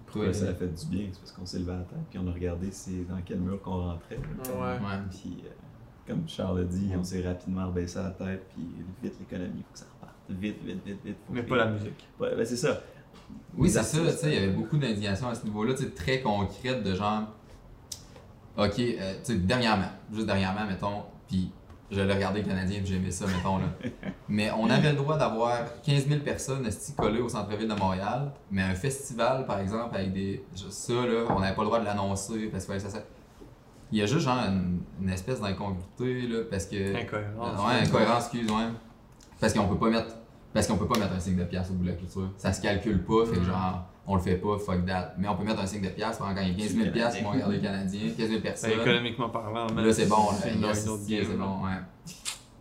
Pourquoi ça a fait du bien? C'est parce qu'on s'est levé à la tête, puis on a regardé c'est dans quel mur qu'on rentrait. Ouais. Ouais. Puis, euh, comme Charles a dit, on s'est rapidement rebaissé à la tête, puis vite l'économie, faut que ça reparte. Vite, vite, vite, vite. faut Mais que- pas la musique. Ouais, ben c'est ça. Oui, c'est ça, tu sais, il y avait euh, beaucoup d'indignation à ce niveau-là, tu sais, très concrète de genre, ok, euh, tu sais, dernièrement, juste dernièrement, mettons, puis je l'ai regardé le Canadien, puis j'ai aimé ça, mettons, là. Mais on avait le droit d'avoir 15 000 personnes collées au centre-ville de Montréal, mais un festival, par exemple, avec des. Ça, là, on n'avait pas le droit de l'annoncer, parce que ça, ça. Il y a juste, genre, une, une espèce d'incongruité, là, parce que. Incohérent. Ouais, incohérence, excuse, ouais. Parce qu'on peut pas mettre. Parce qu'on peut pas mettre un signe de pièce au bout de la culture. Ça se calcule pas, fait que genre, on le fait pas, fuck that. Mais on peut mettre un signe de pièce pendant quand il y a 15 000 pièces qui vont regarder le Canadien, 15 000 personnes. Ben, économiquement parlant, man, Là, c'est bon, là, autre yes, game, c'est là. bon, ouais.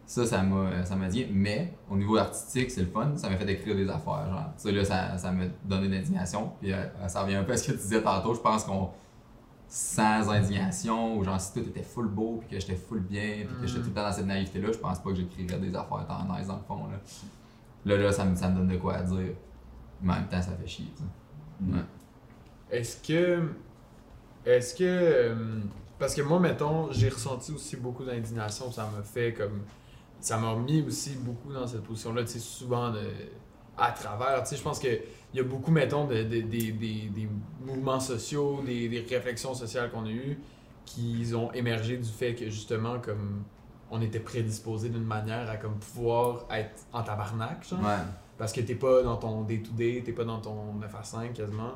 Ça, ça m'a, ça m'a dit. Mais, au niveau artistique, c'est le fun. Ça m'a fait écrire des affaires, genre. Sais, là, ça, ça m'a donné de l'indignation. Puis, euh, ça revient un peu à ce que tu disais tantôt. Je pense qu'on, sans indignation, ou genre, si tout était full beau, puis que j'étais full bien, puis que j'étais tout le temps dans cette naïveté-là, je pense pas que j'écrirais des affaires tant nice dans le fond, là. Là, là, ça me, ça me donne de quoi à dire. Mais en même temps, ça fait chier. Est-ce que. Est-ce que. euh, parce que moi, mettons, j'ai ressenti aussi beaucoup d'indignation. Ça m'a fait comme. Ça m'a mis aussi beaucoup dans cette position-là, tu sais, souvent de, à travers. Tu sais, je pense qu'il y a beaucoup, mettons, de, de- des- mouvements sociaux, des, des réflexions sociales qu'on a eues qui ont émergé du fait que justement, comme. On était prédisposé d'une manière à comme pouvoir être en tabarnak, genre. Ouais. Parce que t'es pas dans ton day-to-day, t'es pas dans ton 9 à 5 quasiment.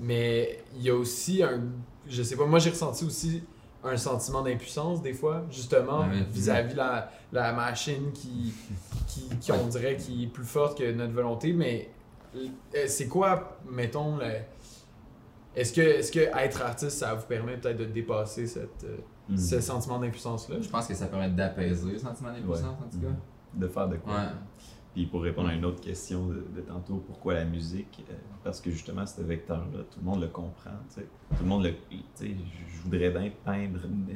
Mais il y a aussi un. Je sais pas, moi j'ai ressenti aussi un sentiment d'impuissance des fois, justement, Ouais, ouais. vis-à-vis la, la machine qui, qui, qui, on dirait, qui est plus forte que notre volonté. Mais euh, c'est quoi, mettons, le- est-ce que, est que être artiste, ça vous permet peut-être de dépasser cette, euh, Mm. ce sentiment d'impuissance-là? Je pense que ça permet d'apaiser le sentiment d'impuissance, Ouais. en tout cas. De faire de quoi? Puis pour répondre à une autre question de, tantôt, pourquoi la musique? Euh, Parce que justement, ce vecteur-là, tout le monde le comprend. Tout le monde le. Je voudrais bien peindre une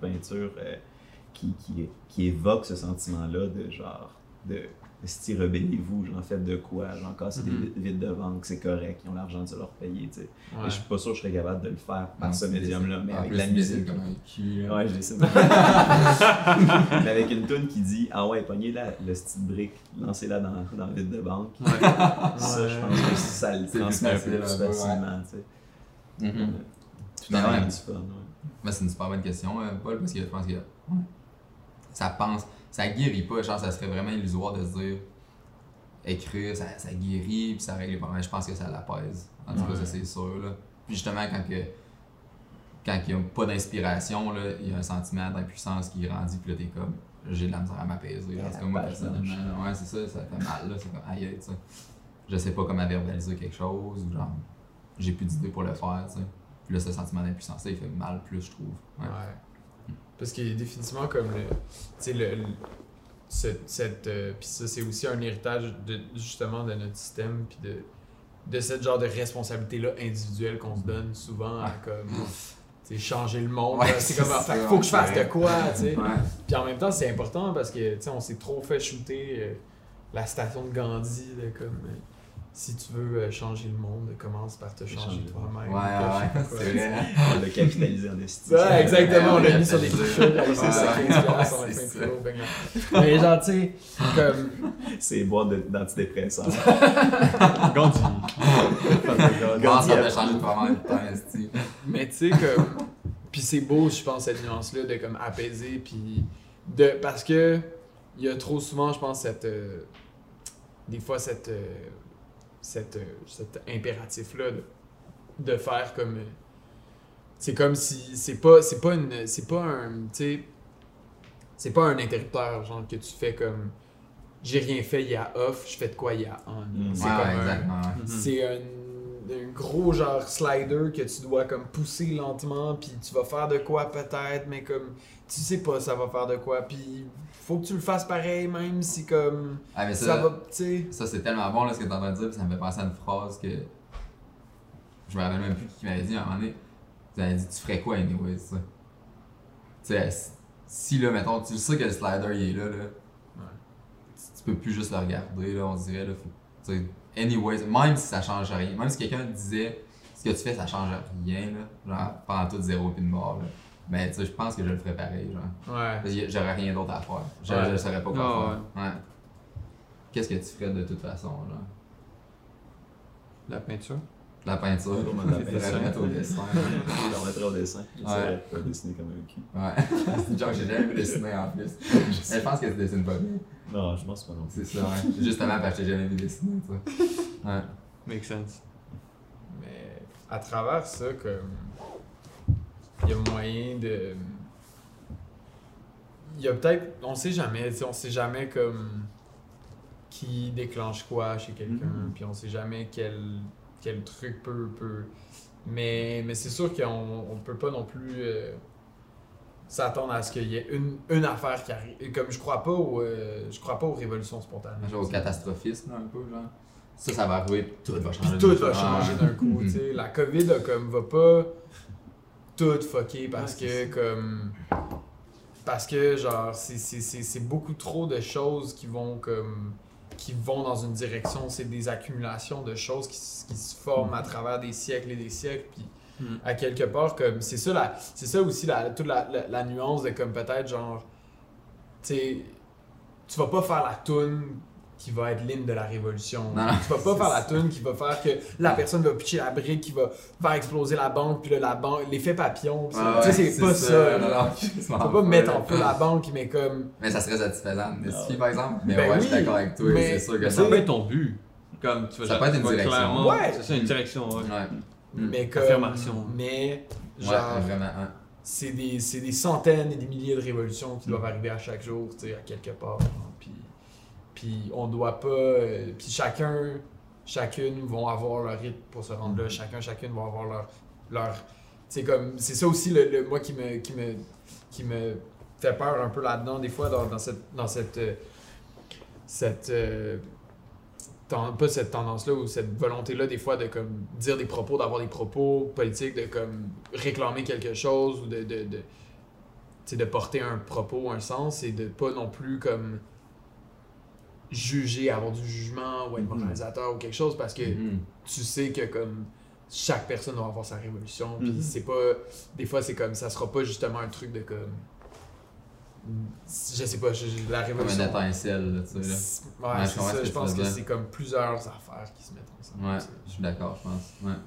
peinture euh, qui, qui, qui évoque ce sentiment-là de genre. de si rebellez-vous, j'en faites de quoi, j'en casse des Mhm. vides de banque, c'est correct, ils ont l'argent de se leur payer. tu sais. Ouais. Je suis pas sûr que je serais capable de le faire par Non, ce médium-là, mais avec la musique. comme un cul. là. Ouais, je les sais. Mais avec une toune qui dit Ah ouais, pognez la, le style brique, lancez-la dans, dans le vide de banque. Ouais. Ça, je pense que ça le C'est transmet plus facilement. tu sais. Tout ouais. Mais c'est une super bonne question, euh, Paul, parce que je pense que ouais, ça pense. Ça guérit pas. Je pense que ça serait vraiment illusoire de se dire écrire, ça, ça guérit, puis ça règle les problèmes. Je pense que ça l'apaise. En tout cas, Ouais. ça c'est sûr. Là. Puis justement, quand que quand il n'y a pas d'inspiration, il y a un sentiment d'impuissance qui grandit, puis là, t'es comme, j'ai de la misère à m'apaiser. En tout cas, moi, personnellement, ouais, c'est ça, ça fait mal, là. C'est comme, aïe, tu sais. Je sais pas comment verbaliser quelque chose, ou genre, j'ai plus d'idées pour le faire, tu sais. Puis là, ce sentiment d'impuissance, il fait mal plus, je trouve. Ouais. Ouais. Parce qu'il est définitivement comme le. Tu sais, le. le- ce- cette. euh, puis ça, c'est aussi un héritage de, justement de notre système, puis de. De cette genre de responsabilité-là individuelle qu'on se donne souvent à comme. Tu sais, changer le monde. Ouais, c'est comme, c'est ça, faut que je fasse de quoi, tu sais. Puis en même temps, c'est important parce que, tu sais, on s'est trop fait shooter euh, la station de Gandhi, de comme. euh, si tu veux euh, changer le monde, commence par te changer toi-même. Ouais, ouais, ouais, c'est vrai. On l'a capitalisé en esti. Ouais, exactement, on l'a mis sur des t-shirts, ouais, avec ça, ouais, 15 piastres, on a c'est ça. bang. Mais genre, tu sais, comme. C'est de- d'antidépresseurs. Gandhi. Vraiment de temps, esti? Mais tu sais, comme. Puis c'est beau, je pense, cette nuance-là de comme apaiser, puis. De, parce que. Il y a trop souvent, je pense, cette. euh, des fois, cette. Cette, euh, cet impératif-là de, de faire comme. euh, c'est comme si. C'est pas, c'est pas une. C'est pas un. C'est pas un interrupteur, genre, que tu fais comme. J'ai rien fait, il y a off, je fais de quoi, il y a on. Mm. C'est Ouais, comme un- ouais. c'est un, un gros genre slider que tu dois comme pousser lentement, puis tu vas faire de quoi peut-être, mais comme tu sais pas ça va faire de quoi, puis faut que tu le fasses pareil même si comme Ah, mais ça, ça, va, tu sais. ça c'est tellement bon là, ce que t'es en train de dire, puis ça me fait penser à une phrase que. Je me rappelle même plus qui m'avait dit à un moment donné. Tu m'avais dit, tu ferais quoi, anyway, ça? Tu sais, si- là, mettons, tu sais que le slider il est là, là. Tu, tu peux plus juste le regarder, là, on dirait, là. Faut, anyways, même si ça change rien, même si quelqu'un disait, ce que tu fais, ça change rien, là. Genre, pendant tout zéro puis de mort, là. Ben, tu sais, je pense que je le ferais pareil, genre. Ouais. Parce que j'aurais rien d'autre à faire. Je, Ouais. je saurais pas quoi Ah, faire. Ouais. Qu'est-ce que tu ferais de toute façon, genre? La peinture? La peinture, on la le peinture. mettre au dessin. Je le mettrais au dessin. Je Ouais. pas dessiner comme un cul. Ouais. C'est que j'ai jamais vu dessiner en plus. Je pense que tu dessines pas bien. Non, je pense pas non plus. C'est ça, ouais. Justement parce que j'ai jamais vu dessiner, ça. Ouais. Make sense. Mais à travers ça, comme. Il y a moyen de. Il y a peut-être. On sait jamais, tu sais, on sait jamais comme. Qui déclenche quoi chez quelqu'un, Mhm. puis on sait jamais quel, quel truc peut. peut... Mais, mais c'est sûr qu'on on peut pas non plus. euh, s'attendre à ce qu'il y ait une, une affaire qui arrive. Comme je crois pas aux, euh, je crois pas aux révolutions spontanées. Genre au catastrophisme, un peu, genre. Ça, ça va arriver, tout va changer. Tout va changer d'un coup, Mhm. tu sais. La COVID a comme va pas tout fucker parce Ouais, que comme parce que genre c'est beaucoup trop de choses qui vont comme qui vont dans une direction, c'est des accumulations de choses qui, se forment à travers des siècles et des siècles puis Mhm. à quelque part comme c'est ça la c'est ça aussi la toute la, la, la nuance de comme peut-être genre tu sais tu vas pas faire la toune qui va être l'hymne de la révolution. Non, non, tu vas pas faire la ça. toune qui va faire que la personne va pitcher la brique, qui va faire exploser la banque, puis là, la banque, l'effet papillon. puis ça. Ouais, tu sais, ouais, c'est pas ça. Non, là. non, vas pas mettre en feu la banque, mais comme. Mais ça serait satisfaisant. Mais Ah si, ouais. par exemple. Mais Ben ouais, je suis oui, d'accord avec toi, c'est sûr que ça ça peut être ton but. Comme tu vas Ça peut être une direction. clairement- Ouais. C'est ça, une direction. ouais. Ouais. Mm. Mais comme. Affirmation. Mais, Ouais, genre, vraiment. hein. c'est des, c'est des centaines et des milliers de révolutions qui doivent arriver à chaque jour, tu sais, à quelque part. Puis, puis on doit pas. euh, puis chacun, chacune vont avoir leur rythme pour se rendre là. Chacun, chacune vont avoir leur. leur c'est comme. C'est ça aussi, le, le- moi, qui me, qui, me, qui me fait peur un peu là-dedans, des fois, dans, dans cette. Dans cette, euh, cette euh, pas cette tendance-là ou cette volonté-là des fois de comme dire des propos, d'avoir des propos politiques, de comme réclamer quelque chose ou de, de porter un propos, un sens et de pas non plus comme juger, avoir du jugement ou être Mhm. moralisateur ou quelque chose parce que Mhm. tu sais que comme chaque personne va avoir sa révolution puis Mhm. c'est pas des fois c'est comme ça sera pas justement un truc de comme je sais pas je- je- la Comme révolution une étincelle, là, tu sais. là. c'est- Ouais, Ouais, je c'est ça. pense que c'est comme plusieurs affaires qui se mettent ensemble. Ouais, je suis d'accord, je pense. Ouais.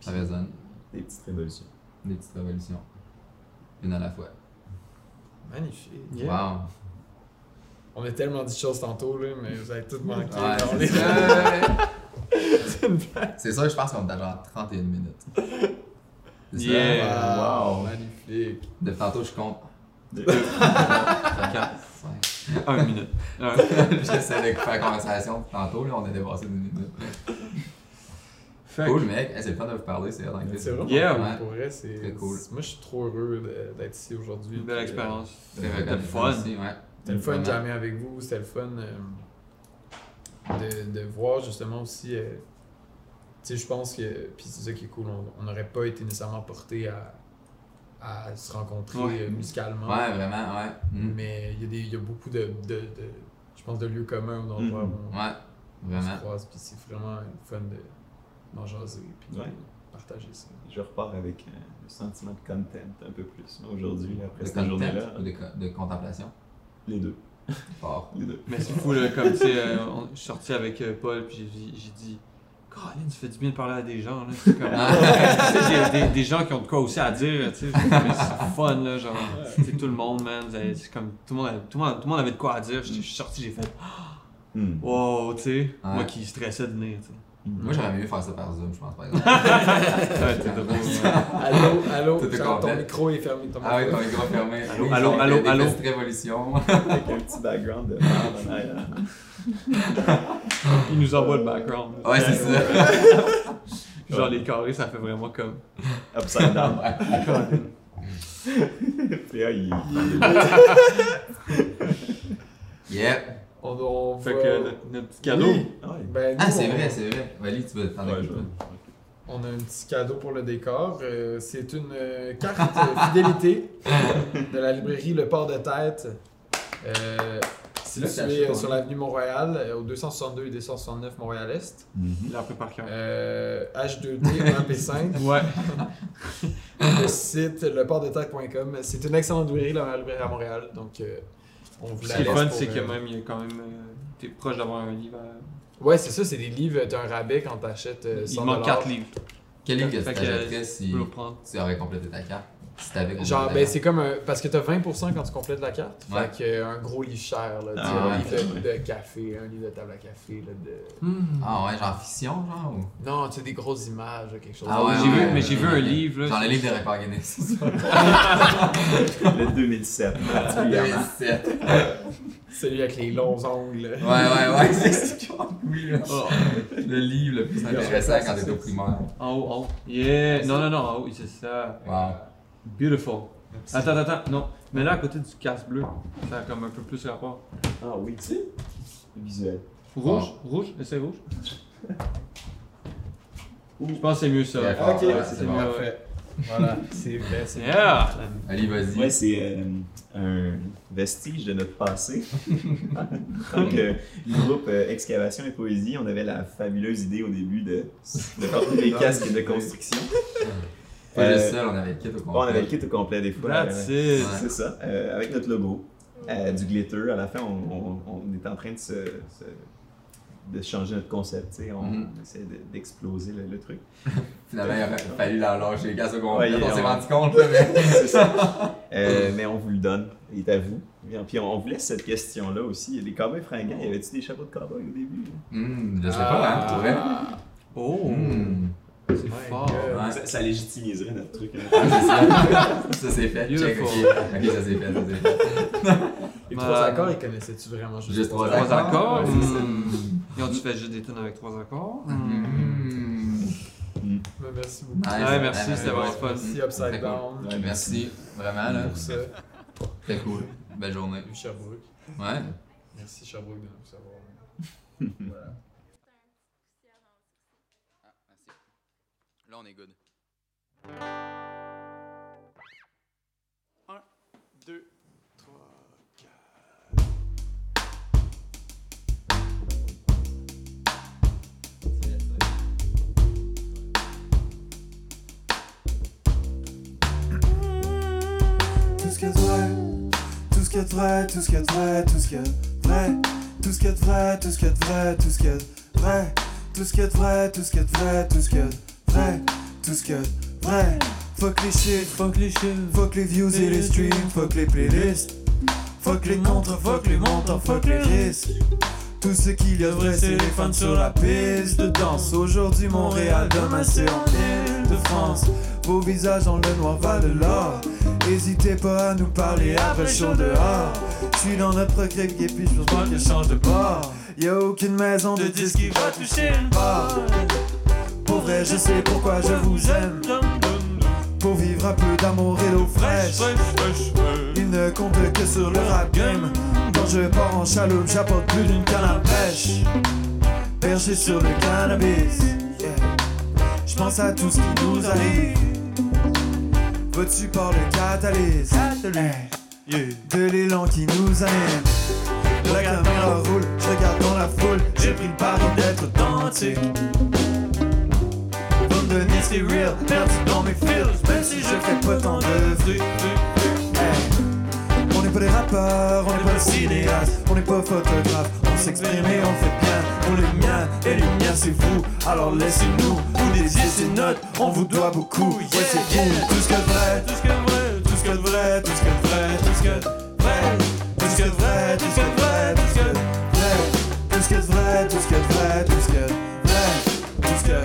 Ça résonne. Des petites révolutions. Des petites révolutions. Une à la fois. Magnifique. Yeah. Wow. On a tellement dit de choses tantôt, là, mais vous avez tout manqué. Ouais, On c'est. C'est une blague. C'est ça, je pense qu'on est à genre 31 minutes. C'est ça? Yeah. Wow, Wow. magnifique. De tantôt, je compte. De- 4, 1 minute. Un. J'essaie de la conversation. Tantôt, là, on a dépassé d'une minute. Fait Cool, que- mec. Hey, c'est le fun de vous parler, c'est dans C'est vraiment Yeah. cool, Ouais. pour vrai, c'est Très cool. Moi, je suis trop heureux de- d'être ici aujourd'hui. Une belle Puis, expérience. Le reconnaissant fun. aussi, ouais. C'était le fun de jammer avec vous, c'était le fun euh, de, de voir justement aussi. euh, tu sais, je pense que. Puis c'est ça qui est cool, on- n'aurait pas été nécessairement porté à, à se rencontrer Ouais. euh, musicalement. Ouais, vraiment, ouais. Mm. Mais il y, a des- il y a beaucoup de, de, de- je pense, de lieux communs ou d'endroits où on, Ouais, on se croise. Puis c'est vraiment fun de d'en jaser puis Ouais. de partager ça. Je repars avec euh, le sentiment de content un peu plus aujourd'hui, après De cette journée-là. ou de, de contemplation? Les deux. Fort. Les deux. Mais c'est fou, là, comme tu sais, euh, on- je suis sorti avec euh, Paul, puis j'ai dit- j'ai dit, Colin, tu fais du bien de parler à des gens, là. C'est comme, tu sais, des, des, des gens qui ont de quoi aussi à dire, tu sais. Mais c'est fun, là, genre, c'est tout le monde, man. C'est c'est comme, tout le, monde avait, tout, le monde, tout le monde avait de quoi à dire. Je je suis sorti, j'ai fait, Hmm. wow, tu sais. Moi qui stressais de venir, tu sais. Moi, j'aurais mieux faire ça par Zoom, je pense, par exemple. Allô, allô, est genre, ton micro est fermé. Ton Ah oui, micro ton est micro fermé. Allô, allô, allô, des allô. petites révolutions. Avec un petit background de. Il nous envoie le background. Ouais, c'est ça. Genre, les carrés, ça fait vraiment comme. Upside down. Puis là, il. Yep. On, on Fait va- que notre, notre petit cadeau. Oui. Ah ouais. Ben, Ah, c'est on- vrai, c'est vrai. Wally, tu veux t'en Ouais, occuper. je- On a un petit cadeau pour le décor. Euh, c'est une euh, carte euh, fidélité de la librairie Le Port de Tête. Euh, euh, sur l'avenue Montréal, euh, au 262 et 269 Montréal-Est. Il l'a appris par cœur. Euh, H2T 1P5. Ouais. le site leportdetête.com. C'est une excellente librairie, la librairie à Montréal. Donc, euh, on vous Ce qui est fun, c'est que euh, même, il y a quand même. euh, T'es proche d'avoir un livre. à- Ouais, c'est ça, c'est des livres, t'as un rabais quand t'achètes euh, 100 Il manque 4 livres. Quel livre que Fait tu Tu si peux le prendre. tu aurais complété ta carte? Si t'avais complété Genre, ben c'est comme un. Parce que t'as 20% quand tu complètes la carte. Ouais. Fait que euh, un gros livre cher, là. tu sais, Ah, un ouais. livre de, de café, un livre de table à café, là. De... Ah ouais, genre fiction, genre? Ou... Non, tu sais, des grosses images, quelque chose. Ah ouais, j'ai ouais, vu, mais j'ai vu un livre. Là, Genre le livre de record Guinness. Le 2007, particulièrement. 2007. Celui avec les longs ongles. Ouais, ouais, ouais, c'est ce. Oh, Le livre le plus intéressant quand t'es au primaire. en haut, en haut. Yeah. Non, non, non, en haut, c'est ça. Wow. Beautiful. Attends, attends, attends. Non. Mais là, à côté du casse bleu, ça a comme un peu plus rapport. Ah oui, tu sais. Visuel. Rouge, rouge, essaye rouge. Je pense que c'est mieux ça. Ok, ouais, c'est mieux. bon. Parfait. Voilà, c'est vrai, c'est Yeah! Allez, vas-y. Ouais, c'est euh, un vestige de notre passé. Donc, euh, le groupe euh, Excavation et Poésie, on avait la fabuleuse idée au début de, de porter des casques de construction. Pas Euh, juste seul, on avait le kit au complet. On avait le kit au complet des fois. C'est ça, euh, avec notre logo, euh, du glitter. À la fin, on, on, on est en train de se, se- de changer notre concept. tu sais. On essaie de- d'exploser le, le truc. Finalement, il aurait fallu la lâcher les au Ouais, on s'est on- rendu compte, là, mais. C'est ça. Euh, mais on vous le donne. Il est à vous. Puis on- Puis on vous laisse cette question-là aussi. Les cowboys fringants, y avait-tu des chapeaux de cowboy au début? Hum, je sais pas, hein, pour vrai. Oh! Hum. C'est fort. Ouais. Ça, ça légitimiserait notre truc. hein. Ah, c'est ça. Ça c'est fait. Check, ok. Ça c'est fait, ça fait. Les trois Malade. accords, ils connaissaient-tu vraiment juste, Juste trois Trois accords. accords? Hmm. Ils ont-tu fait juste des tonnes avec trois accords? Hum. Ben, merci beaucoup. Nice. Ouais, merci, Ouais, c'était vraiment fun. Merci Upside cool. Down. Ouais, Merci, vraiment, là. Pour ça. Très cool. Belle journée. Sherbrooke. Ouais. Merci Sherbrooke de nous savoir. voilà. Là, on est good. 2, 3, 4. Tout ce qui est vrai, tout ce qui est vrai, tout ce qui est vrai, tout ce qui est vrai, tout ce qui est vrai, tout ce qui est vrai, tout ce qui est vrai, tout ce qui est vrai, tout ce qui est vrai, tout ce qui est vrai, tout ce est vrai. Fuck les shit, fuck les shit, fuck les views et les streams, fuck les playlists. Fuck les contre, fuck les montants, fuck les risques. Tout ce qu'il y a de vrai, c'est les fans sur la piste de danse. Aujourd'hui, Montréal, demain, c'est en île de France. Vos visages dans le noir valent de l'or. Hésitez pas à nous parler après le show dehors. J'suis dans notre crève et puis je pas que change de bord. Y'a aucune maison de disques qui va toucher une part. Vrai, je sais pourquoi je vous aime. Pour vivre un peu d'amour et d'eau fraîche. Il ne compte que sur le rap game. Quand je pars en chaloupe, j'apporte plus d'une canne à pêche. Perché sur le cannabis. yeah. Je pense à tout ce qui nous arrive. Votre support le catalyse. De l'élan qui nous anime. La caméra roule, je regarde dans la foule. J'ai pris le pari d'être authentique devenir si real dans mes feels Même si je fais pas tant de fruits hey. On n'est pas des rappeurs, on n'est pas des cinéastes On n'est pas photographe, on s'exprime et on fait bien Pour les miens et les miens c'est vous Alors laissez-nous vous désiez ces notes On vous doit beaucoup, yeah, c'est yeah. Tout ce que vrai, tout ce que vrai, tout ce que vrai Tout ce que vrai, tout ce que vrai Tout ce que vrai, tout ce que vrai, tout ce que vrai Tout ce que vrai, tout ce que vrai, tout ce que vrai Tout ce que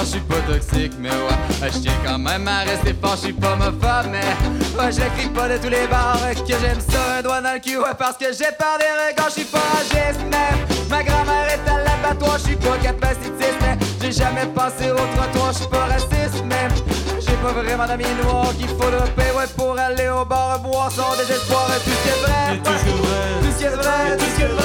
je suis pas toxique mais ouais. Je tiens quand même à rester fort, je suis pas homophobe mais Ouais je crie pas de tous les bars que j'aime ça un doigt dans le cul Ouais parce que j'ai peur des regards, je suis pas ragiste mais Ma grand-mère est à l'abattoir, je suis pas capacitiste mais J'ai jamais passé au trottoir, je suis pas raciste mais j'ai pas vraiment d'amis noirs qu'il faut dropper ouais pour aller au bar boire sans désespoir et tout ce qui est vrai Tout ce que vrai, tout ce qui est vrai, tout ce qui est vrai,